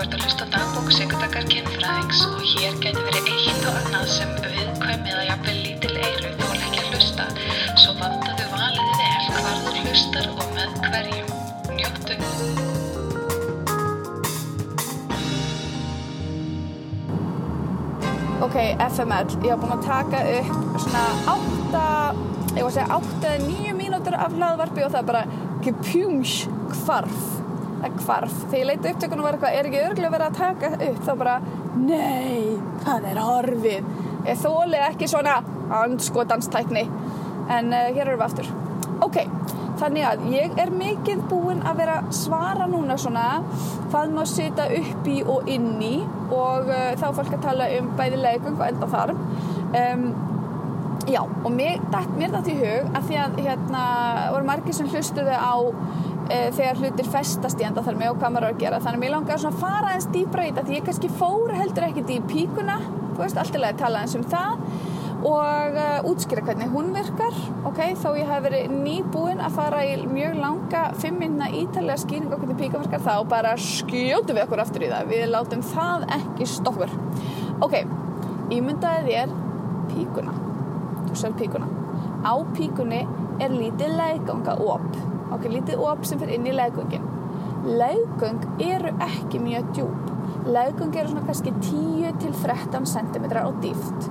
ert að hlusta dagbók Sigurdakar kynfræðings og hér getur verið eitt og annað sem viðkvæmið að jafnvel lítil eyru þó ekki að hlusta. Svo vandaðu valið vel hvar þú hlustar og með hverjum. Njóttu! Ok, FML, ég var búin að taka upp svona átta, ég var að segja átta eða nýju mínútur af hlaðvarpi og það bara kepjúms hvarf. Það hvarf. Þegar ég leiti upptökun og var eitthvað, er ekki örglega verið að taka upp, þá bara, nei, það er horfið. Ég þóli ekki svona andskotanstækni, en uh, hér erum við aftur. Ok, þannig að ég er mikið búin að vera svara núna svona hvað má setja upp í og inn í og uh, þá fólk að tala um bæði leigung og enda þar um, já og mér datt í hug að því að hérna voru margir sem hlustuðu á uh, þegar hlutir festast í enda þar með og hvað maður er að gera. Þannig að mér langar svona að fara eins dýbra í þetta því ég kannski fór heldur ekkert í píkuna þú veist, allt í lagi að tala eins um það og uh, útskýra hvernig hún virkar. Ok, þó ég hef verið nýbúin að fara í mjög langa fimm minna ítalega skýring okkur til píka virkar þá bara skjótu við okkur aftur í það. Við látum það ekki stopkur ok, ímyndaði þér píkuna sér píkuna. Á píkunni er lítið legganga op ok, lítið op sem fyrir inn í leggungin leggung eru ekki mjög djúb leggung eru svona kannski 10 til 13 cm á dýft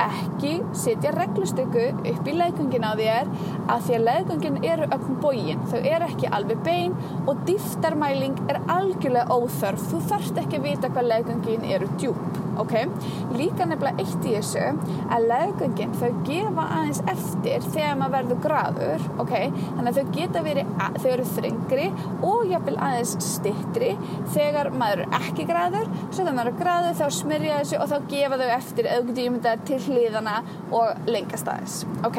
ekki setja reglustöku upp í leggungin á þér að því að leggungin eru öllum bógin þau eru ekki alveg bein og dýftarmæling er algjörlega óþörf. Þú þarft ekki að vita hvað leggungin eru djúb ok, líka nefnilega eitt í þessu að leggungin þau gefa aðeins eftir þegar maður verður graður ok, þannig að þau geta verið þau eru þringri og jafnvel aðeins stittri þegar maður er ekki graður. Svo þegar maður er graður þá smyrja þessu og þá gefa þau eftir myndað til hliðana og lengast aðeins. Ok,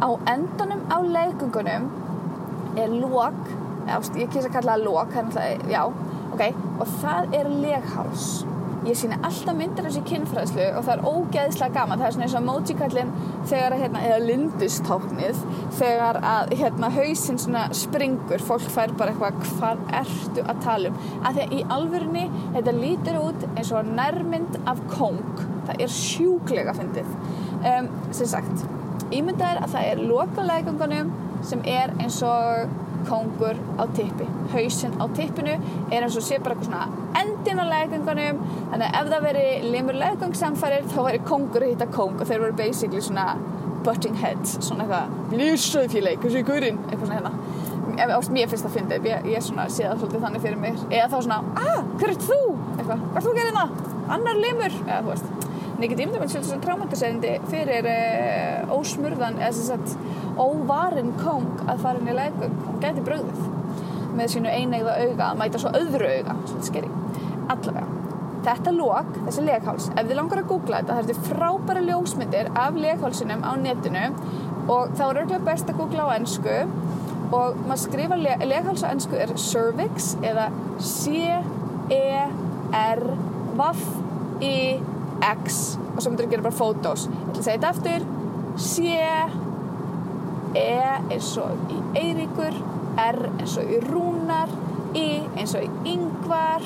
á endanum á leggungunum er lók ég kýrst að kalla það lók já, ok, og það er legháls ég sína alltaf myndir þessi kynfræðslu og það er ógeðslega gaman. Það er svona eins og emoji-kallin þegar að hérna, eða lindustáknið þegar að hérna hausinn svona springur. Fólk fær bara eitthvað hvað ertu að tala um? Að því að í alvörunni þetta lítur út eins og nærmynd af kong það er sjúklega fyndið. Um, sem sagt ímyndað er að það er lokalægungunum sem er eins og kongur á tippi. Hausinn á tippinu er eins og sé bara eitthvað svona endin á legungunum þannig að ef það veri limur legungsamfærir þá veri kongur að hitta kong og þeir voru basically svona butting heads svona eitthvað blísauð fíleik, hversu er gurinn? Eitthvað svona hérna. Ef, mér finnst það að finna ég, ég svona sé það svolítið þannig fyrir mig eða þá svona, ah, hver er þú? eitthvað, hvað er þú að gera hérna? annar limur? eða þú veist en ég get ímyndið með svolítið svona trámæntasendi fyrir uh, ósmurðan eða sem sagt óvarinn kong að fara inn í legung og gæti bröðið með sínu einegða auga að mæta svo öðru auga svolítið skeri, allavega þetta lók, þessi legháls ef þið langar að googla þetta, það er frábæra ljósmyndir af leghálsinum á netinu og þá er örgulega best að googla á ennsku og maður skrifa legháls á ennsku er cervix eða C-E-R-V-I-X og svo myndir þú gera bara fótós ég ætla að segja þetta aftur. C-E eins og í Eiríkur R eins og í Rúnar I eins og í Yngvar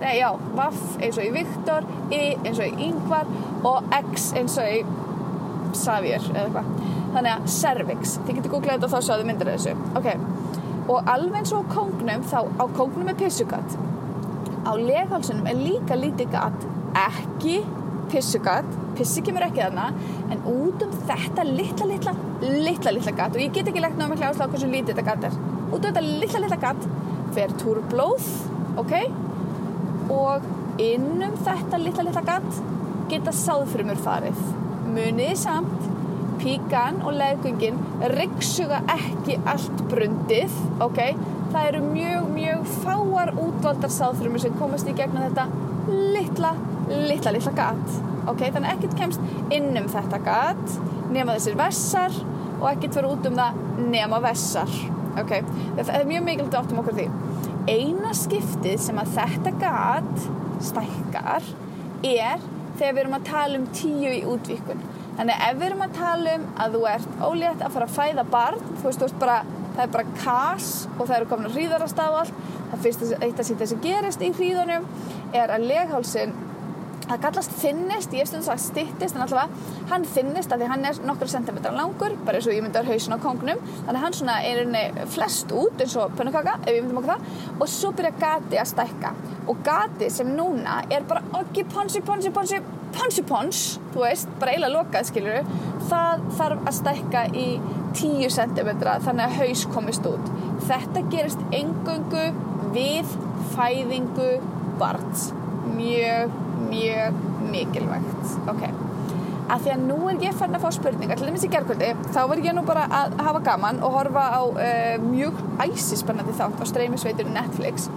Nei, já, Vaff eins og í Viktor I eins og í Yngvar og X eins og í Xavier eða eitthvað. Þannig að cervix, þið getur googlað þetta og þá sjáðu myndir þessu. Ok, og alveg eins og á kóngnum þá á kóngnum er pissugatt á leghálsunum er líka lítið gatt ekki pissugatt pissi kemur ekki þarna en út um þetta litla, litla litla, litla gatt og ég get ekki legt náttúrulega áherslu á hversu lítið þetta gatt er. Út um þetta litla, litla gatt fer túrblóð ok? Og innum þetta litla, litla gatt geta sáðfrumur farið. Muniði samt píkan og leggungin ryggsuga ekki allt brundið ok, það eru mjög, mjög fáar útvaldar sáðfrumur sem komast í gegnum þetta litla, litla, litla gatt ok, þannig ekkert kemst innum þetta gatt nema þessir vessar og ekkert fyrir út um það nema vessar. Ok, það er mjög mikilvægt áttum okkur því. Eina skiptið sem að þetta gatt stækkar er þegar við erum að tala um tíu í útvíkun þannig ef við erum að tala um að þú ert ólétt að fara að fæða barn þú veist, þú veist bara það er bara kas og það eru komin að hríðarast af allt það fyrst eitt að sýta sem gerist í hríðunum er að leghálsin það kallast þinnist, ég hef stundum sagt stittist en allavega, hann þinnist af því hann er nokkru sentimetrar langur, bara eins og ég myndi að hausin á kongnum, þannig að hann svona er einni flest út eins og pönnukaka ef ég myndum okkur það, og svo byrja gati að stækka. Og gati sem núna er bara okki ponsi, ponsi, ponsi ponsi pons, þú veist, bara eiginlega lokað skilur, það þarf að stækka í 10 centimetra þannig að haus komist út. Þetta gerist engöngu við fæðingu barns. Mjög mjög mikilvægt. Ok, að því að nú er ég fann að fá spurningar, til dæmis í gerðkvöldi þá var ég nú bara að hafa gaman og horfa á uh, mjög æsispennandi þátt á streymisveitur Netflix.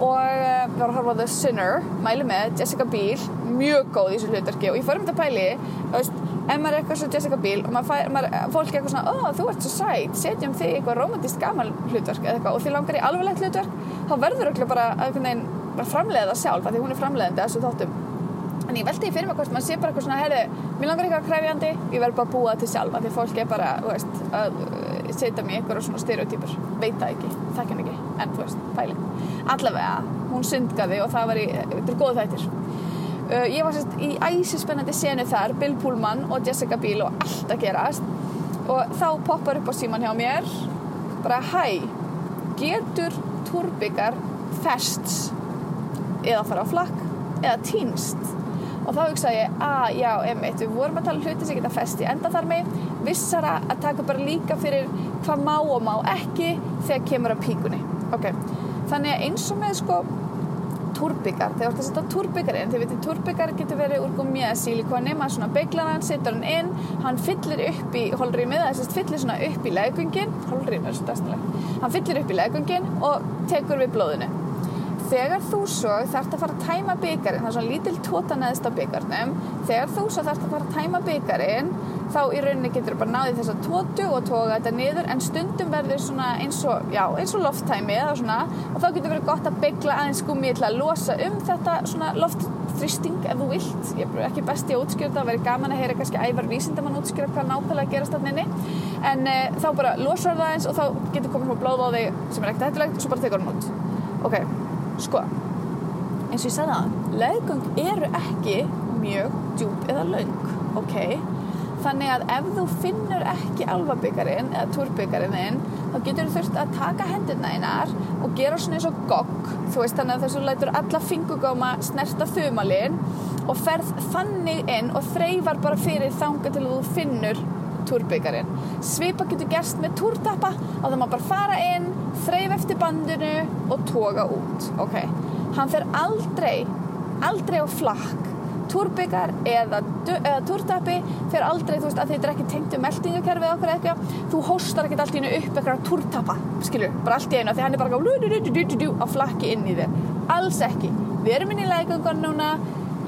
Og við varum að horfa á The Sinner mæli með Jessica Biel mjög góð í þessu hlutverki. Og ég fór um þetta pæli þú veist, ef maður er eitthvað svo Jessica Biel og maður fær, maður, fólk er eitthvað svona ó, þú ert svo sæt, setjum þig eitthvað romantist gaman hlutverk eða eitthvað og þið langar í alveglegt hlutverk þá verður okkur bara, bara framleiða það sjálf, því hún er framleiðandi þessu þáttum. En ég veldi í fyrir mig hvort maður sé bara eitthvað svona herri, mér langar eitthvað kræfjandi, ég verð bara að búa til sjálfa því fólk er bara, þú veist að uh, setja mér eitthvað svona stereotypur. Veit það ekki, þekk henn ekki, en þú veist pæling, allavega, hún syndgaði og það var í, þetta er góð þættir. Uh, ég var sérst í æsispennandi senu þar, Bill Pullman og Jessica Biel og allt að gerast. Og þá poppar upp á síman hjá mér bara, hæ getur turbyggar fests eða fara á flakk eða týnst. Og þá hugsaði ég, að já, emitt við vorum að tala um hluti sem geta festi enda þar með vissara að taka bara líka fyrir hvað má og má ekki þegar kemur að píkunni. Ok, þannig að eins og með sko túrbyggar, þegar þú ert að setja túrbyggarinn þegar veitir, túrbyggar getur verið úr gummi eða sílikoni, maður svona beiglar hann, setur hann inn hann fyllir upp í holrýmið það fyllir svona upp í legungin holrýmið er svo dæstilega, hann fyllir upp í legungin og tekur við blóðinu þegar þú svo þarfst að fara að tæma byggarinn, það er svona lítil tóta neðst á byggarnum, þegar þú svo þarfst að fara að tæma byggarinn þá í rauninni getur þú bara náðið þessa tótu og tóka þetta niður en stundum verður svona eins og, já, eins og lofttæmi eða svona og þá getur verið gott að byggla aðeins skumi til að losa um þetta svona loftþristing ef þú vilt, ég er ekki besti að útskjöra það, verið gaman að heyra kannski ævar vísindamann útskjöra hvað nákvæmlega gerast þarna inni. En e, þá bara losar það eins og þá getur komið svona blóð á þig sem er ekkert hættulegt og svo bara tekur hann út. Ok, sko eins og ég sagði það leggöng eru ekki mjög djúb eða laung ok, þannig að ef þú finnur ekki alvabyggarinn eða túrbyggarinn þá getur þú þurft að taka hendurna einar og gera svona eins og gogg þú veist þannig að þessu lætur alla fingugáma snerta þumalinn og ferð þannig inn og þreyfar bara fyrir þanga til að þú finnur túrbyggarinn svipa getur gerst með túrtappa og það má bara fara inn þreyf eftir bandinu og toga út. Ok, hann fer aldrei aldrei á flakk. Túrbyggar eða, eða túrtappi fer aldrei, þú veist, að þetta er ekki tengt um meldingakerfið okkur eitthvað, þú hóstar ekkert allt í hennu upp eitthvað túrtappa, skilju bara allt í einu, því hann er bara á flakki inn í þér, alls ekki við erum inn í lækungan núna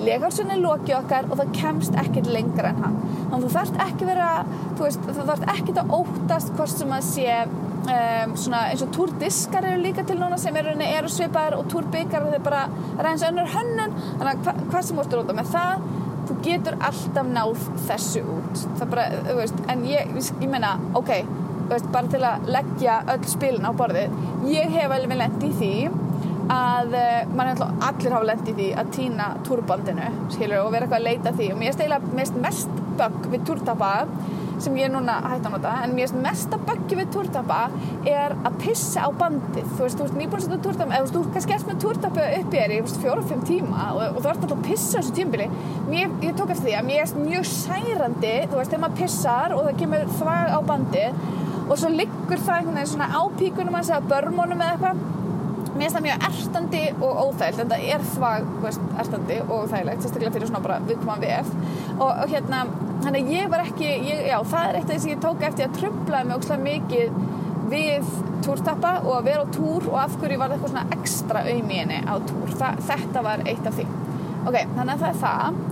legalsun er lokið okkar og það kemst ekkert lengra en hann. Þannig að þú þarft ekki vera þú veist, þú þarft ekki að óttast hvort sem að sé um, svona eins og túrdiskar eru líka til núna sem eru, eru svipaðar og túrbyggar og þeir bara reyns önnur hönnun. Þannig að hva, hvað sem vortur út á með það þú getur alltaf náð þessu út. Það bara, þú veist, en ég ég meina, ok, þú veist, bara til að leggja öll spilin á borðið. Ég hef alveg lendið í því að uh, er allir hafa lendið því að týna túrbandinu skilur, og vera eitthvað að leita því. Og mér er steglega mest bögg við túrtappa sem ég er núna hægt að nota en mér er mest að böggi við túrtappa er að pissa á bandið. Þú veist, þú veist, nýbúin að setja túrtappa eða þú veist, kannski erst með túrtappa upp í þér í fjóru-fimm tíma og, og þú ert alltaf að pissa þessu tímbili mér, ég tók eftir því að mér er mjög særandi þú veist, þegar maður pissar og það kemur þvag á bandið og svo liggur það einhvern veginn svona á píkunum að segja börmónum eða eitthvað mér finnst það mjög erstandi og óþægilt en það er þvag, veist, erstandi og þægilegt sérstaklega fyrir svona bara viðkoman VF og, og hérna, þannig að ég var ekki ég, já, það er eitt af því sem ég tók eftir að tröflaði mig ókslega mikið við túrtappa og að vera á túr og af hverju var það eitthvað svona ekstra auðmíðinni á túr, Þa, þetta var eitt af því. Ok, þannig að það er það.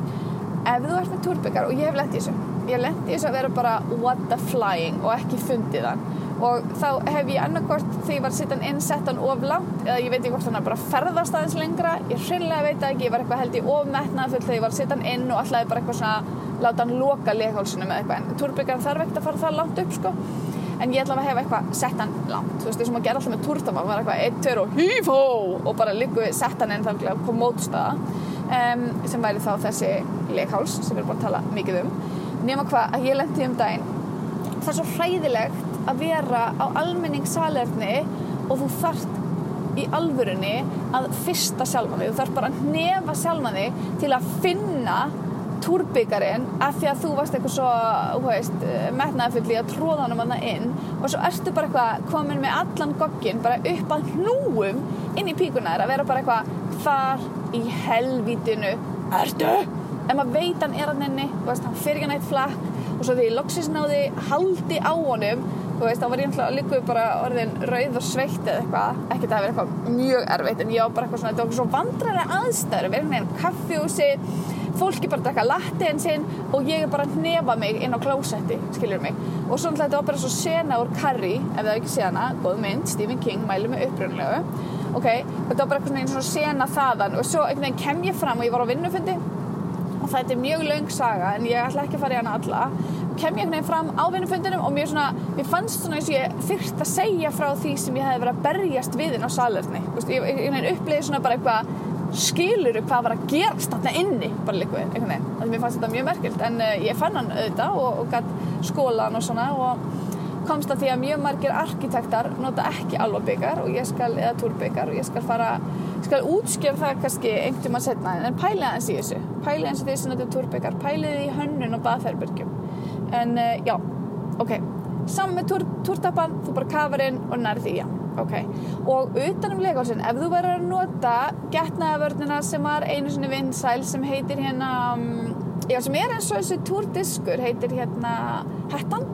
Ef þú ert með túrbyggar og ég hef lett í þessu ég hef lett í þessu að vera bara what the flying og ekki fundið þann og þá hef ég annarkort þegar ég var sittan inn settan of langt eða ég veit ekki hvort hann er bara ferðast aðeins lengra. Ég hreinlega veit ekki, ég var eitthvað held í ofmetnað full þegar ég var sittan inn og alltaf bara eitthvað svona láta hann loka leghálsunum eða eitthvað. En túrbyggarn þarf ekkert að fara það langt upp sko. En ég ætla að hefa eitthvað sett hann langt. Þú veist, þessum að gera alltaf með túrtama var eitthvað 1, 2 og hýf hó og bara líku sett hann inn þannig að koma mótstaða um, sem væri þá þessi leikháls sem við erum búin að tala mikið um. Nema hvað að ég lendi um daginn það er svo hræðilegt að vera á almenningssalerni og þú þarft í alvörunni að fyrsta sjálfan þig þú þarf bara að nefa sjálfan þig til að finna túrbyggarinn af því að þú varst eitthvað svo þú veist, metnaðafull í að tróða hann um hann inn og svo ertu bara eitthvað komin með allan gogginn bara upp að hnúum inn í píkuna þér að vera bara eitthvað þar í helvítinu ertu? En maður veit hann er hann inni þú veist, hann fyrir ekki nætt flakk og svo því ég loksist náði haldi á honum þú veist, þá var ég alltaf líka bara orðin rauð og sveitt eða eitthvað. Að það verið eitthvað mjög erfitt en ég var bara eitthvað svona, þetta var svo vandræðilega aðstæður við erum með kaffjúsi fólki bara að drekka lattiðin sinn og ég er bara að nefa mig inn á klósetti skiljur mig, og svo alltaf þetta var bara svo sena úr Carrie, ef það ekki sé hana góð mynd, Stephen King, mælu mig upprunlegu ok, þetta var bara eitthvað svona sena þaðan og svo kem ég fram og ég var á vinnufundi þetta er mjög laung saga en ég ætla ekki að fara í hana alla. Kem ég einhvern veginn fram á vinnufundinum og mér, svona, mér fannst svona eins og ég þurft að segja frá því sem ég hefði verið að berjast við inn á salerni ég, ég, upplýði svona bara eitthvað skiluru hvað var að gerast þarna inni? Bara líka einhvern veginn, þannig að mér fannst þetta mjög merkilt en uh, ég fann hann auðvitað og, og gætt skólan og svona og komst að því að mjög margir arkitektar nota ekki alvabyggar og ég skal, eða túrbyggar og ég skal fara skal útskjöf það kannski einhvern tíma setna en pælið aðeins í þessu pælið aðeins í þessu notu túrbyggar pælið í hönnun og baðferðbyrgjum en uh, já, ok saman með túr, túrtapan, þú bara kafar inn og nærði í hann okay. og utanum leikálsinn, ef þú verður að nota getnaðavörnina sem var einu sinni vinsæl sem heitir hérna um, já, sem er eins og þessu túrdiskur heitir hérna hettan.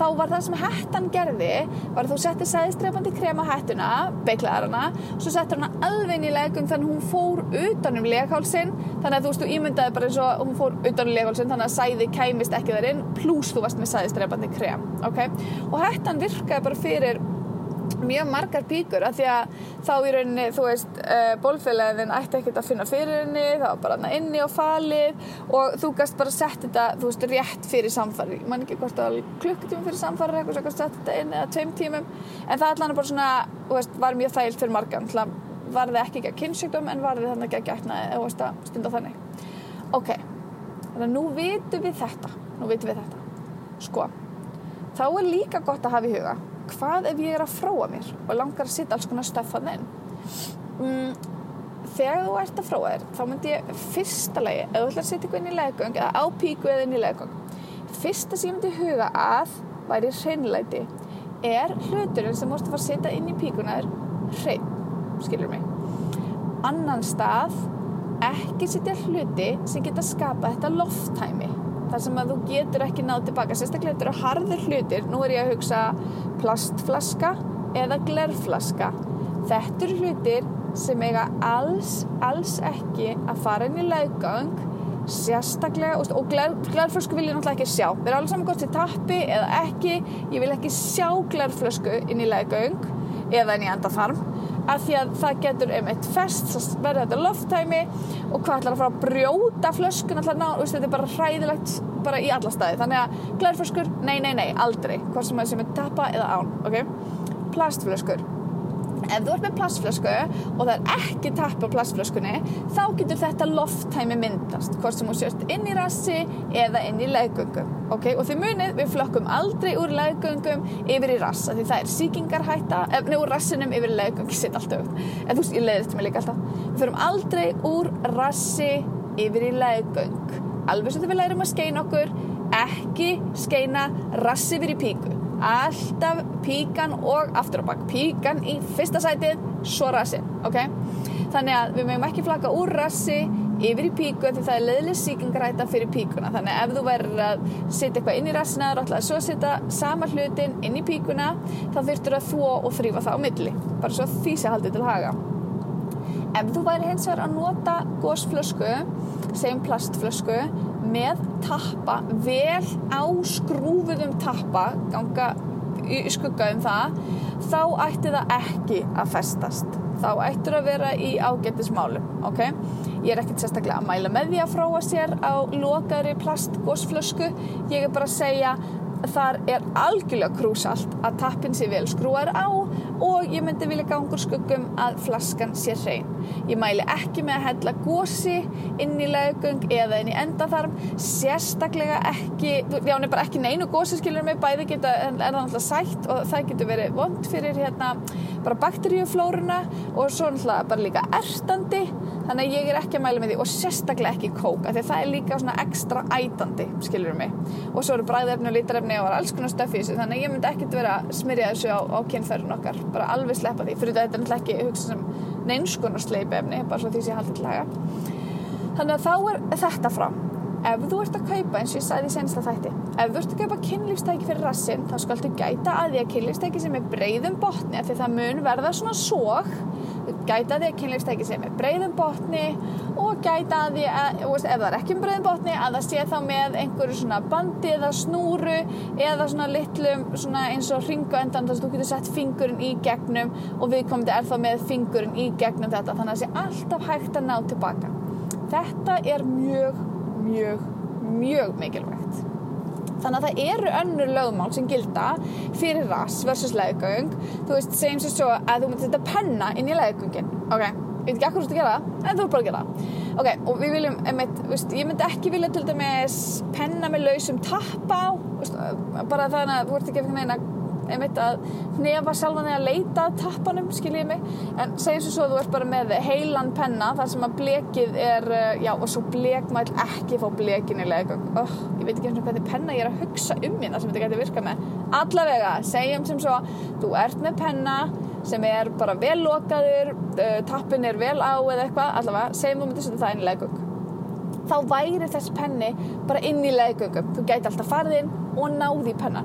Þá var það sem hættan gerði var að þú setti sæðistrefandi krem á hættuna beiklaðar hana, svo settur hana alveg í legum þannig að hún fór utanum leghálsin, þannig að þú veist, þú ímyndaði bara eins og hún fór utanum leghálsin þannig að sæði kæmist ekki þar inn, pluss þú varst með sæðistrefandi krem, ok? Og hættan virkaði bara fyrir mjög margar píkur af því að þá í rauninni, þú veist, uh, bólfélagin ætti ekkert að finna fyrir henni, það var bara hana inni og falið og þú gæst bara sett þetta, þú veist, rétt fyrir samfari ég man ekki hvort var klukkutíma fyrir samfari eitthvað svo gæst sett þetta inn eða tveim tímum. En það allan bara svona, þú veist, var mjög þægilt fyrir margan, var það ekki ekki að kynnsjúkdóm en var það þannig ekki að gætna eða veist að stunda þannig. Ok, þannig að nú vitum við þetta. Nú vitum við þetta. Sko, þá er líka gott að hafa í huga hvað ef ég er að fróa mér og langar að sitta alls konar stöfan inn? Mm, þegar þú ert að fróa þér þá myndi ég fyrsta lagi ef þú ætlar að sitta ykkur inn í leggöng eða á píku eða inn í leggöng fyrsta sem ég myndi huga að væri hreinleiti er hluturinn sem múst að fara að sitta inn í píkunar hrein, skilur mig? Annan stað ekki sittja hluti sem geta skapa þetta lofttæmi þar sem að þú getur ekki náð tilbaka sérstaklega þetta eru harður hlutir. Nú er ég að hugsa plastflaska eða glerflaska. Þetta eru hlutir sem eiga alls, alls ekki að fara inn í leiðgang sérstaklega og gler, glerflösku vil ég náttúrulega ekki sjá. Við erum alls saman gott til tappi eða ekki. Ég vil ekki sjá glerflösku inn í leiðgang eða inn í endafarm af því að það getur eitt fest verður þetta lofttæmi og hvað ætlar að fara að brjóta flöskun ætlar að ná, þetta er bara hræðilegt bara í alla staði, þannig að glærflöskur nei, nei, nei, aldrei, hvort sem það sem er tappa eða án, ok? Plastflöskur ef þú ert með plastflösku og það er ekki tappa á plastflöskunni þá getur þetta lofttæmi myndast hvort sem þú sérst inn í rassi eða inn í leggöngum ok, og því munið við flokkum aldrei úr leggöngum yfir í rassa því það er síkingarhætta nefnir úr rassinum yfir leggöng ég sitt alltaf upp, en þú veist, ég leiðist mig líka alltaf. Við fyrum aldrei úr rassi yfir í leggöng. Alveg sem við lærum að skeina okkur ekki skeina rassi yfir í píku alltaf píkan og aftur á bakk píkan í fyrsta sætið svo rassin, ok? Þannig að við mögum ekki flaka úr rassi yfir í píku því það er leðileg síkingaræta fyrir píkuna. Þannig að ef þú verður að setja eitthvað inn í rassina og ætlaði svo að setja sama hlutin inn í píkuna þá þurftur að þvó og þrýfa það á milli. Bara svo því sé haldið til haga. Ef þú væri hins vegar að nota gósflösku segjum plastflösku með tappa vel á skrúfuðum tappa ganga í skugga um það þá ætti það ekki að festast. Þá ættur að vera í ágættismálum ok, ég er ekkert sérstaklega að mæla með því að fróa sér á lokaðri plastgósflösku ég er bara að segja þar er algjörlega krúsalt að tappin sé vel skrúar á og ég myndi vilja gangur skuggum að flaskan sé hrein. Ég mæli ekki með að hella gósi inn í laugung eða inn í endaþarm, sérstaklega ekki, já, er bara ekki neinu gósi skilur mig, bæði geta, er það náttúrulega sætt og það getur verið vond fyrir hérna bara bakteríuflóruna og svo náttúrulega bara líka erstandi, þannig að ég er ekki að mæla með því og sérstaklega ekki kók, af því það er líka svona ekstra ætandi, skilur mig, og svo eru bræðefni og lítarefni og alls konar stöfi þannig að ég myndi ekkert vera að smyrja þessu á, á kynferðin okkar, bara alveg sleppa því, fyrir þetta er náttúrulega ekki hugsa sem neinskonar sleipefni, bara svo því sem ég haldið til laga. Þannig að þá er þetta frá. Ef þú ert að kaupa, eins og ég sagði í sensta þætti, ef þú ert að kaupa kynlífstæki fyrir rassin, þá skaltu gæta að því að kynlífstæki sem er breiðum botni, af því það mun verða svona sóg, gæta því að kynlífstæki sem er breiðum botni og gæta því að, ef það er ekki um breiðum botni, að það sé þá með einhverju svona bandi eða snúru eða svona litlum svona eins og ringu endan þess að þú getur sett fingurinn í gegnum og viðkomandi er þá með fingurinn í gegnum þetta, þannig að það sé alltaf hægt að ná tilbaka. Þetta er mjög mjög, mjög mikilvægt. Þannig að það eru önnur lögmál sem gilda fyrir rass versus leðgöng. Þú veist, segjum sér svo að þú myndir setja penna inn í leðgöngin. Ok, ég veit ekki akkur þú gera það, en þú er bara að gera það. Ok, og við viljum, einmitt, veist, ég myndi ekki vilja til dæmis penna með lausum tappa á, veist, bara þannig að þú ert ekki að finna eina einmitt að hnefa sjálfan þig að leita að tappanum, skiljið mig. En segjum svo að þú ert bara með heilan penna þar sem að blekið er já og svo blek maður ekki fá blekin í leðgöng, oh, ég veit ekki hvernig penna ég er að hugsa um hérna sem þetta getur virkað með. Allavega, segjum sem svo þú ert með penna sem er bara vel lokaður uh, tappin er vel á eða eitthvað allavega, segjum þú myndir setja það inn í leðgöng þá væri þess penni bara inn í leðgöngum þú gæti alltaf farið inn og náði í penna.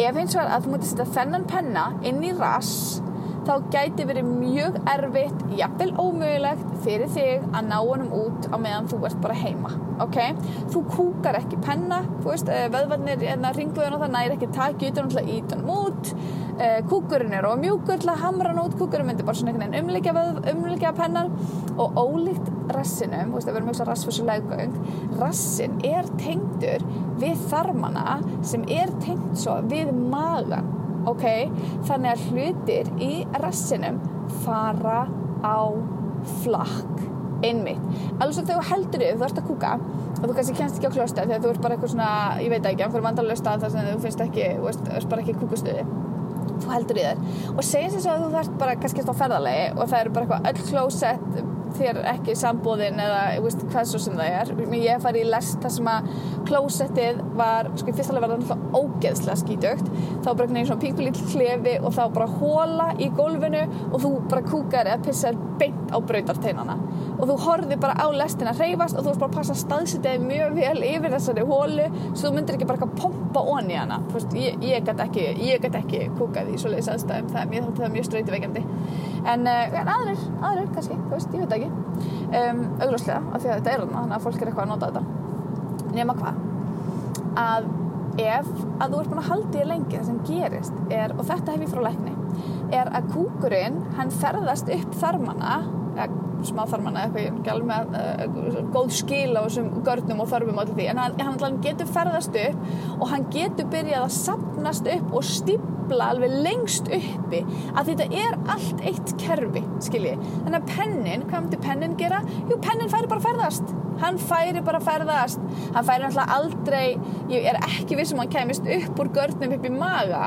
Ef eins og að þú mútið setja þennan penna inn í rass þá gæti verið mjög erfitt jafnvel ómögulegt fyrir þig að ná honum út á meðan þú ert bara heima ok, þú kúkar ekki penna þú veist, veðvarnir en að ringluðun og það næri ekki taki utan að íta hann út. Kúkurinn er og mjúkur til að hamra hann út kúkurinn myndir bara svona einhvern veginn umlikja pennan. Og ólíkt rassinum, þú veist, við erum mjög svo leggöng, rassin er tengdur við þarmana sem er tengt svo við magan ok, þannig að hlutir í rassinum fara á flakk. Einmitt, alveg svo þegar þú heldur yfir þú ert að kúka og þú kannski kennst ekki á klósta þegar þú ert bara eitthvað svona, ég veit ekki einhverjum vandarlega stað þar sem þú finnst ekki þú ert bara ekki kúkustöði þú heldur í þér. Og segjum svo að þú þarf bara kannski á ferðalegi og það eru bara eitthvað öll klósett þér ekki sambóðin eða veist, hvað svo sem það er. Ég hef farið í lest þar sem að klósettið var, sko í fyrsta lega var það náttúrulega ógeðslega skítugt þá bara einhvern veginn svona pinkulíll klefi og þá bara hóla í gólfinu og þú bara kúkar eða pissar beint á brautarteinana. Og þú horfið bara á lestina hreyfast og þú veist bara að passa staðsitið mjög vel yfir þessari hólu svo þú myndir ekki bara að pompa onni hana. Veist, ég, ég gæti ekki, ekki kúkað í svoleiðis aðstæðum. Það, ég þátti það mjög ströytiveikandi en, en aðrir, aðrir kannski, þú veist, ég veit ekki. Um, augljóslega, af því að þetta er þannig að fólk er eitthvað að nota þetta nema hvað? Að ef að þú ert búin að halda í lengi það sem gerist er, og þetta hef ég frá lækni er að kúkurinn hann ferðast upp þarmana eða smá þarmana eitthvað, með uh, góð skil á þessum görnum og þörfum og allir því, en hann, hann getur ferðast upp og hann getur byrjað að sapnast upp og stípla alveg lengst uppi að þetta er allt eitt kerfi, skilji þannig að pennin, hvað myndi pennin gera? Jú, pennin færi bara ferðast. Hann færi bara ferðast. Hann færi náttúrulega aldrei ég er ekki vissum að hann kemist upp úr görnum upp í maga,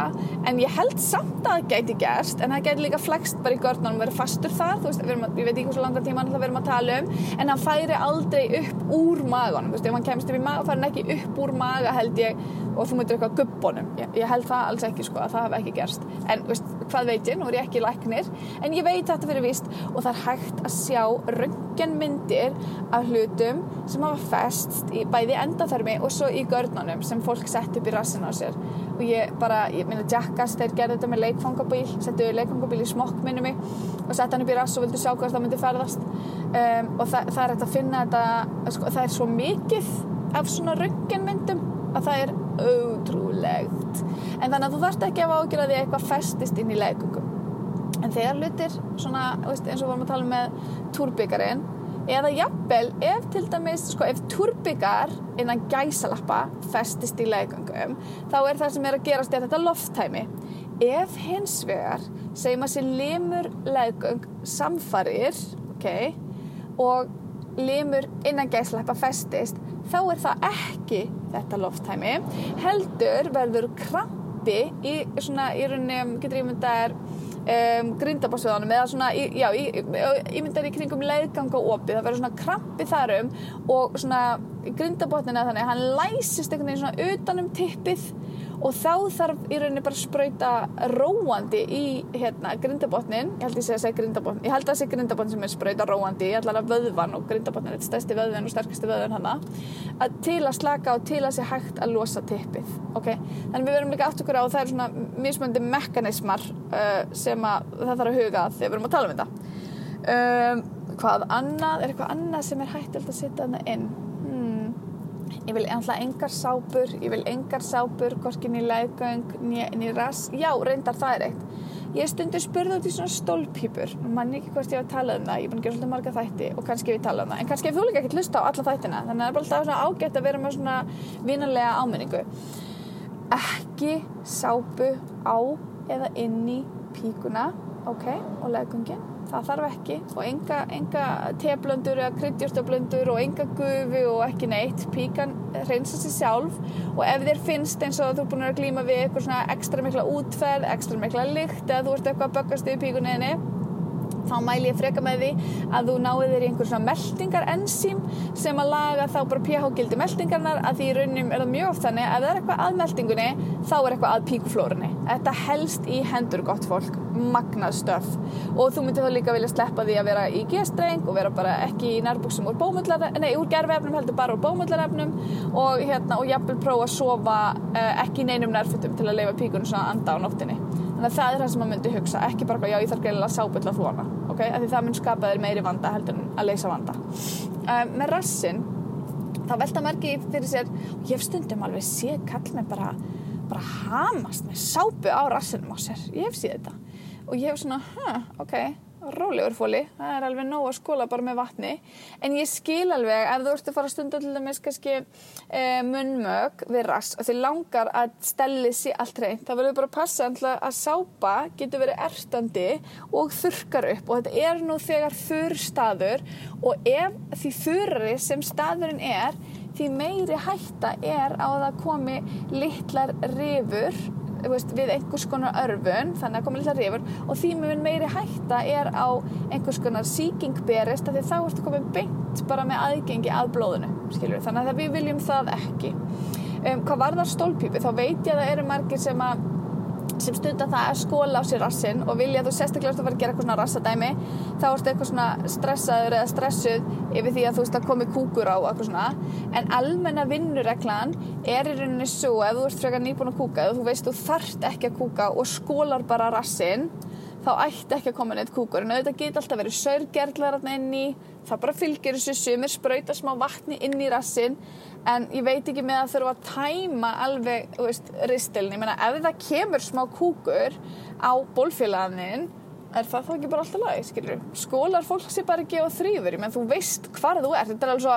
en ég held samt að það gæti gerst, en það gæti líka flext bara í görnum og verið fastur þar, þú veist, að, ég veit ekki hversu langan tíma hann verðum að tala um en hann færi aldrei upp úr maganum. Þú veist, ef hann kemist upp í maga, færi hann ekki upp úr maga held ég, og þú myndir eitthvað gubbonum, ég, ég held það alls ekki sko að það hef ekki gerst, en veist, hvað veit ég, nú er ég ekki læknir, en ég veit þetta fyrir vist og það er hægt að sjá röntgenmyndir af hlutum sem hafa fest í bæði endaþarmi og svo í görnunum sem fólk sett upp í rassina á sér. Og ég bara, ég minna Jackass þeir gerði þetta með leikfangabíl settu leikfangabíl í smokk minni mig og sett hann upp í rass og vildu sjá hvað það myndi ferðast. Um, og það, það er hægt að finna þetta, sko, það er svo mikið af svona röntgenmyndum að það er ótrúlegt. En þannig að þú þarfst ekki að ágjöra því að eitthvað festist inn í leikungum en þegar hlutir svona, veist, eins og vorum að tala með túrbyggarinn eða jafnvel ef til dæmis, sko, ef turbyggar innan gæsalappa festist í leggöngum þá er það sem er að gerast er þetta lofttæmi. Ef hins vegar segjum að sér limur leggöng samfarir ok, og limur innan gæsalappa festist þá er það ekki þetta lofttæmi heldur verður krampi í svona, í rauninni, getur ég myndaðar um, grindabásöðanum eða svona, já, ég myndar í kringum leiðgang og opið, það verður svona krampi þarum og svona grindabotnina þannig, hann læsist einhvern veginn svona utanum tippið og þá þarf í rauninni bara að spröyta róandi í hérna, grindabotnin ég held að ég segja grindabotnin ég held að það sé grindabotnin sem er spröyta róandi. Ég held að vöðvan og grindabotnin er þetta stærsti vöðvan og sterkasti vöðvan hana. Að til að slaka og til að sé hægt að losa tippið okay? þannig við verum líka átt okkur á það eru svona mismöndi mekanismar uh, sem að það þarf að huga þegar við verum að tala um þetta. Um, hvað annað, er eitthvað annað sem er hægt að setja þarna inn Ég vil alltaf engar sápur, ég vil engar sápur, hvorkin í leðgöng, niður í rass. Já, reyndar það er eitt. Ég stundur spurði út í svona stólpípur. Man ekki hvort ég var að tala um það. Ég er búin að gera svolítið marga þætti og kannski ég talað um það. En kannski hef þú líka ekkert hlusta á alla þættina. Þannig að það er bara alltaf svona ágætt að vera með svona vinanlega áminningu. Ekki sápu á eða inn í píkuna, ok, og leðgöngin það þarf ekki. Og enga, enga teblöndur eða kryddjórstablöndur og enga gufu og ekki neitt. Píkan reynsa sér sjálf. Og ef þér finnst eins og þú er búin að glíma við eitthvað svona ekstra mikla útferð ekstra mikla lykt eða þú ert eitthvað að böggast yfir píkunniðinni þá mæl ég freka með því að þú náðu þér í einhver svona meldingar enzím sem að laga þá bara pH-gildi meldingarnar að því í raunum er það mjög oft þannig að ef það er eitthvað að meldingunni þá er eitthvað að píkuflórunni þetta helst í hendur gott fólk magnað stöf. Og þú myndir þá líka vilja sleppa því að vera í g-streng og vera bara ekki í nærbuksum úr nei, úr gerfefnum heldur bara úr bómullarefnum og hérna, og jafnvel prófa að sofa uh, ekki neinum nærfutum til að leifa píkunum svona anda á nóttinni þannig að það er það sem maður myndi hugsa ekki bara, já ég þarf greiðilega að sábilla þú hana ok, af því það mun skapa þér meiri vanda heldur en að leysa vanda. Um, með rassin þá velta margi fyrir sér og ég hef stundum alveg sé kall með bara bara hamast með sápu á rassinum á sér. Ég hef síð þetta. Og ég hef svona, huh, ok rólegur fóli, það er alveg nóg að skóla bara með vatni, en ég skil alveg ef þú ert að fara að stunda til dæmis kannski e, munnmög við rass og þið langar að stelli sér allt reynd, það verður bara að passa að sápa getur verið erstandi og þurkar upp. Og þetta er nú þegar þurr staður og ef því þurri sem staðurinn er því meiri hætta er á að það komi litlar rifur veist, við einhvers konar örfun þannig að koma litla rifur og því mun meiri hætta er á einhvers konar síking berist því þá ertu komið beint bara með aðgengi að blóðinu skilur. þannig að við viljum það ekki um, hvað var það stólpípi þá veit ég að það eru margir sem að sem stundar það að skóla á sér rassin og vilja þú sérstaklega að fara að gera eitthvað svona rassadæmi þá ertu eitthvað svona stressaður eða stressuð yfir því að þú veist að komi kúkur á eitthvað svona. En almenna vinnureglan er í rauninni svo ef þú ert frekar nýbúin að kúka þú veist þú þart ekki að kúka og skólar bara rassin þá ætti ekki að koma neitt kúkur. En auðvitað geta alltaf verið saurgerðlar inn í. Það bara fylgir þessu sumir spröyta smá vatni inn í rassin en ég veit ekki með að þurfa að tæma alveg, þú veist, ristilin ég meina ef það kemur smá kúkur á bólfélagin er það þá ekki bara alltaf lagi, skilur skólar fólk sé bara ekki á þrýfur menn þú veist hvar þú ert, þetta er alveg svo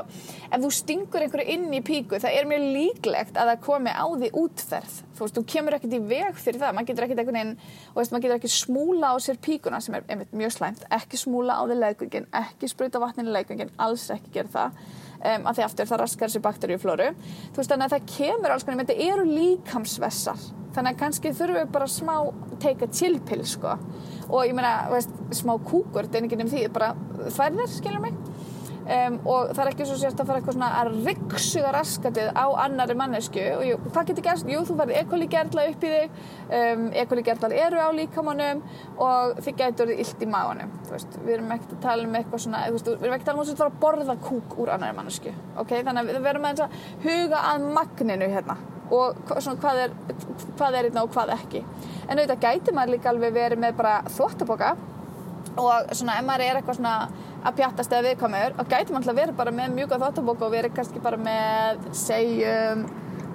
ef þú stingur einhverju inn í píku það er mjög líklegt að það komi á því útferð, þú veist, þú kemur ekkert í veg fyrir það, maður getur ekkert einhvern veginn og veist, maður getur ekki smúla á sér píkuna sem er einmitt mjög slæmt, ekki smúla á því leggungin, ekki spruta vatnin í leggungin alls ekki gera það um, að því aftur það raskar sér bakteríuflóru. Þú veist, þannig að það kemur alls konar, þetta eru líkamsvessar. Þannig að kannski þurfum við bara smá take a chill pill sko. Og ég meina, veist, smá kúkur þetta er ekki nefn því, bara þærðir, skilur mig um, og það er ekki svo sérst að fara eitthvað svona að ryggsuga raskatið á annari mannesku og jú, hvað getur gerst? Jú, þú verður ekoligerla upp í þig. Um, ekoligerlar eru á líkamannum og þið getur þið illt í magunum við erum ekkert að tala um eitthvað svona veist, við erum ekkert að tala um að borða kúk úr annari mannesku okay? þannig að við verum að huga að magninu hérna. Og svona, hvað er hvað er hérna og hvað ekki. En auðvitað gæti maður líka alveg verið með bara þvóttaboka og svona ef maður er eitthvað svona að pjattast eða viðkomur og gæti maður alltaf verið bara með góð þvóttaboka og verið kannski bara með segjum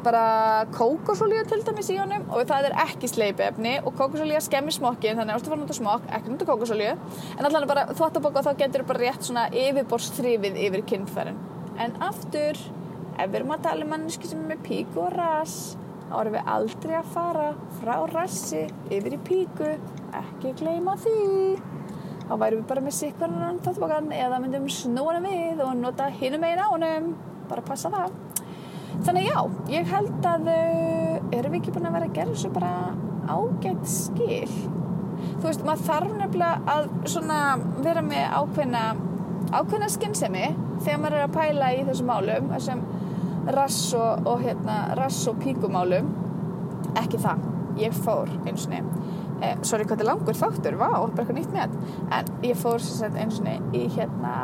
bara kókosolíu til dæmis í honum. Og það er ekki sleipefni og kókosolíu skemmir smokkin þannig að að fara að nota smokk, ekki nota kókosolíu en allan bara þvottabokk og þá getur bara rétt svona yfirborstrifið yfir kynfærin en aftur ef við erum að tala um manneski sem er með píku og rass þá erum við aldrei að fara frá rassi yfir í píku. Ekki gleyma því þá værum við bara með sikvarnan þvottabokkan eða myndum snúa hann við og nota hinum einn á honum. Bara passa það. Þannig já, ég held að uh, erum við ekki búin að vera að gera þessu bara ágætt skil? Þú veist, maður þarf nefnilega að vera með ákveðna ákveðna skinnsemi þegar maður er að pæla í þessum málum þessum rass og, og hérna, rass og píkumálum. Ekki það, ég fór eins og niður eh, sorry hvað þetta er langur þáttur, vá, bara eitthvað nýtt með en ég fór eins og niður í hérna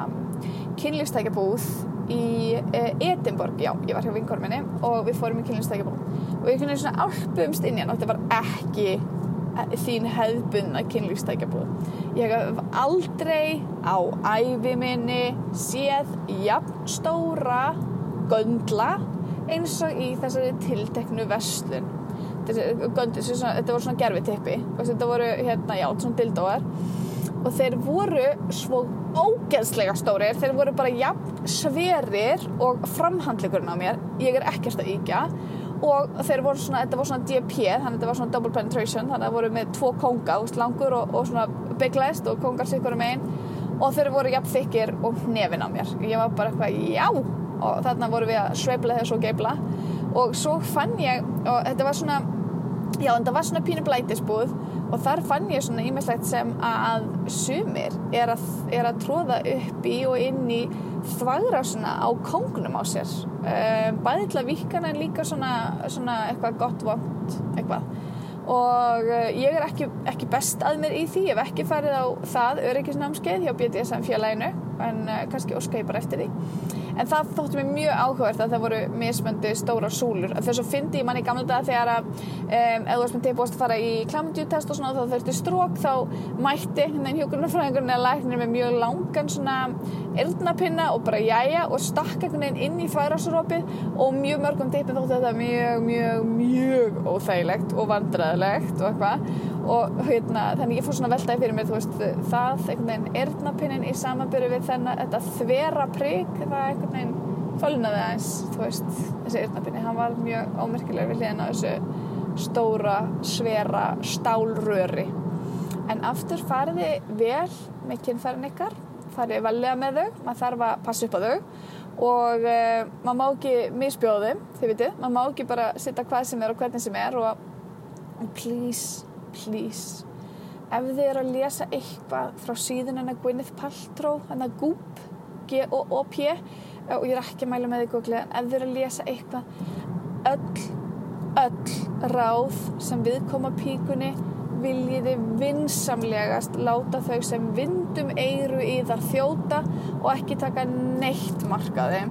kynlífstækjabúð í uh, Edinborg, já, ég var hjá vinkorminni og við fórum í kynlýnstækjabón og við kynlýnum svona álpumst inn í hann og þetta var ekki uh, þín hefðbunna kynlýnstækjabón ég hef aldrei á æfi minni séð jafn stóra göndla eins og í þessari tilteknu vestlun göndli, þetta voru svona gerfi tippi þetta voru hérna, já, svona dildóar og þeir voru svo ógeðslega stórir, þeir voru bara jafn sverir og framhandleikurinn á mér, ég er ekkert að íkja og þeir voru svona, þetta voru svona DP, þannig að þetta var svona double penetration. Þannig að það voru með tvo konga, langur og, og svona bygglest og kongar sikkur um einn og þeir voru jafn þykir og nefin á mér, ég var bara eitthvað já, og þarna voru við að sveifla þess og geibla og svo fann ég, og þetta var svona já, þetta var svona pínu blætisbúð og þar fann ég svona ímestlegt sem að sumir er að, er að tróða upp í og inn í þvagrásuna á kongnum á sér. Um, bæði til að vikana en líka svona, svona eitthvað gott vond eitthvað. Og uh, ég er ekki, ekki best að mér í því ég hef ekki farið á það öryggisnámskeið hjá BDSM félaginu en uh, kannski óska ég bara eftir því en það þóttu mér mjög áhugavert að það voru mismöndi stóra súlur. Þess að fyndi ég manni í gamla dag þegar að um, ef þú varst með tilbúast að fara í klamdjútest og svona þá þurftu strók þá mætti henni hjókunarfræðingurinn eða læknir með mjög langan svona eldnapinna og bara jæja og stakk einhvern veginn inn í færasurrópið og mjög mörgum teipin þóttu þetta mjög, mjög, mjög óþægilegt og vandræðilegt og eitthvað og hérna, þannig ég fór svona veltaði fyrir mér þú veist, það, einhvern veginn erðnapinnin í samanbyrju við þennan, þetta þvera prigg, það einhvern veginn fölnaði aðeins, þú veist, þessi erðnapinni hann var mjög ómerkilegur við hliðina þessu stóra, svera stálröri. En aftur fariði vel með kynfærin ykkar fariði valega með þau, maður þarf að passa upp á þau. Og uh, maður má ekki misbjóða þeim, þið vitið, maður má ekki bara sitta hvað sem er og hvernig sem er og please please. Ef þið eru að lesa eitthvað frá síðan en að Gwyneth Paltrow en að Goop G-O-O-P og ég er ekki að mæla með því Google en ef þið eru að lesa eitthvað öll, öll ráð sem viðkoma píkunni viljiði vinsamlegast láta þau sem vindum eiru í þar þjóta og ekki taka neitt markaði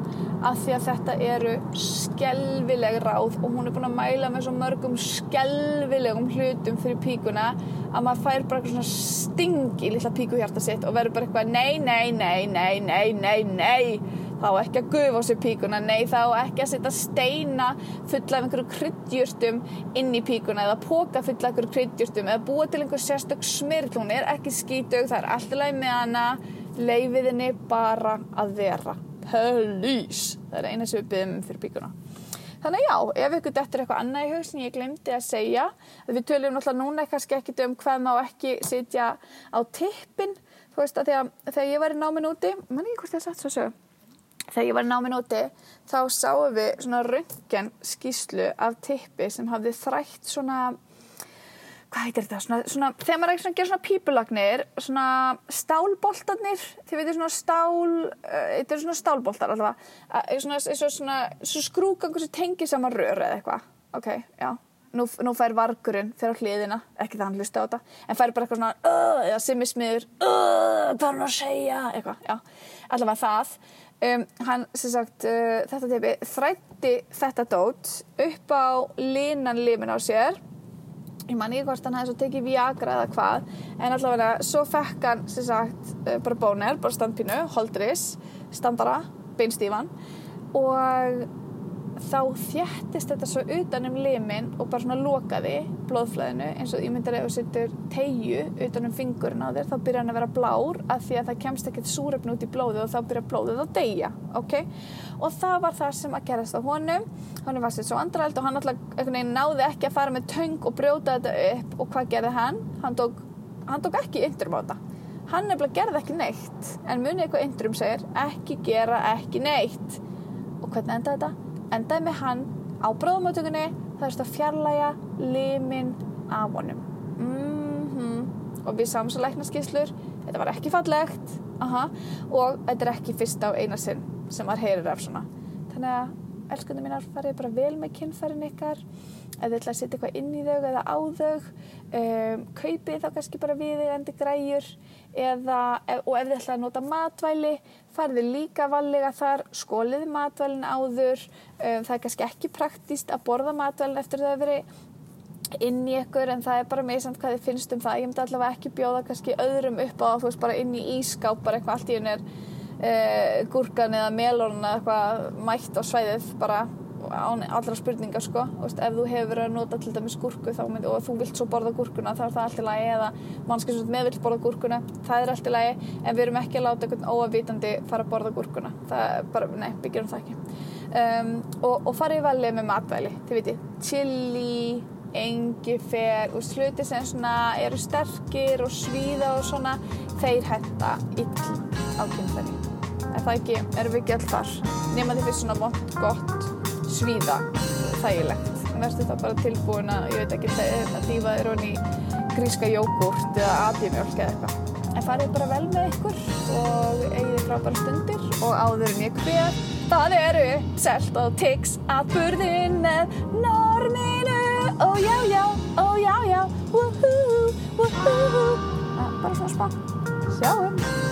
af því að þetta eru skelvileg ráð og hún er búin að mæla með svo mörgum skelvilegum hlutum fyrir píkuna að maður fær bara svona sting í lilla píkuhjarta sitt og verður bara eitthvað nei, nei, nei, nei, nei, nei, nei. Þá ekki að gufa á sér píkuna, nei þá ekki að setja steina fulla af einhverju kryddjúrstum inn í píkuna eða póka fulla af einhverju kryddjúrstum eða búa til einhver sérstök smyrl, hún er ekki skítug, það er alltaf leið með hana, leifiðinni bara að vera. Please! Það er eina sem við byggjum fyrir píkuna. Þannig já, ef ykkur dettur eitthvað annað í hug sem ég glemdi að segja, við tölum náttúrulega núna kannski ekkit um hvað má ekki sitja á tippin, þú veist að þegar, þegar ég var í náminn úti, mann ekki hvort ég satt svo sög, þegar ég var í náminn úti þá sáum við svona röngen skýslu af tippi sem hafði þrætt svona hvað heitir þetta, svona, svona þegar maður ekki gerir svona pípulagnir svona stálboltarnir þið veitir svona stál uh, þetta eru svona stálboltar alltaf uh, svona, svona, svona, svona skrúgangur sem tengir saman rör eða eitthvað. Ok, já. Nú, nú fær vargurinn fyrir hliðina, ekki það hann hlusta á þetta, en fær bara eitthvað svona uh, eða simmismiður, uh, hvað er hann að segja, eitthvað, já, allavega það. Um, hann, sem sagt, uh, þetta teipi þrætti þetta dót upp á línan limin á sér, ég man ekki hvort hann hefði svo tekið viagra eða hvað, en allavega svo fekk hann, sem sagt, uh, bara bónir, bara standpínu, holdris, standara, beinstífan og þá þjættist þetta svo utan um limin og bara svona lokaði blóðflæðinu eins og ég myndir ef þú setur tegju utan um fingurinn á þér þá byrjar hann að vera blár af því að það kemst ekkert súrefn út í blóðið og þá byrjar blóðið að deyja ok, og það var það sem að gerast á honum. Honum var sér svo andrald og hann alltaf náði ekki að fara með töng og brjóta þetta upp. Og hvað gerði hann? Hann tók, hann tók ekki yndrum á þetta. Hann nefnilega gerði ekki neitt. En munið eitthvað yndrum segir? Ekki gera ekki neitt. Og hvernig endaði þetta? Endaði með hann á bróðumótökunni það er að fjarlæga limin af honum. Mm og við sáum svo læknaskíslur þetta var ekki fallegt. Aha, og þetta er ekki fyrsta á eina sinn sem maður heyrir af svona. Þannig að elskundum mínar farið bara vel með kynfærin ykkar. Þið ætla að setja eitthvað inn í þau eða á þau um, kaupið þá kannski bara viðeigandi græjur. Eða, og ef þið ætla að nota matvæli farið líka vallega þar skólið matvælin áður um, það er kannski ekki praktíst að borða matvælin eftir þau að veri inn í ykkur en það er bara með samt hvað þið finnst um það. Ég myndi allavega ekki bjóða kannski öðrum upp á þú veist bara inn í ískáp bara eitthvað allt í henni er uh, gúrkan eða melón eða eitthvað mætt á svæðið bara án allra spurningar sko. Veist, ef þú hefur verið að nota til dæmis gúrku myndi, og þú vilt svo borða gúrkuna þá er það allt í lagi. Eða mannski sem með vilt borða gúrkuna það er allt í lagi. En við erum ekki að láta einhvern óavítandi fara að borða gúrkuna. Það er bara, nei, byggjum það ekki. Um, og, og farið valið með matvæli þið viti, chili engifer og sluti sem svona eru sterkir og svíða og svona þeir henda ill á kynfæri er það ekki, erum við ekki all þar? Nema því fyrir svona vond, gott svíða, þægilegt. Verður þetta bara tilbúin að, ég veit ekki að dýfa þér honni gríska jógurt eða abjumjölk eða eitthvað. En farið bara vel með ykkur og eigið frábæra stundir. Og áður en ég hver það eru selt og tiks að burðin með norminu ó já já, ó já woohoo, woohoo bara svona smá. Sjáum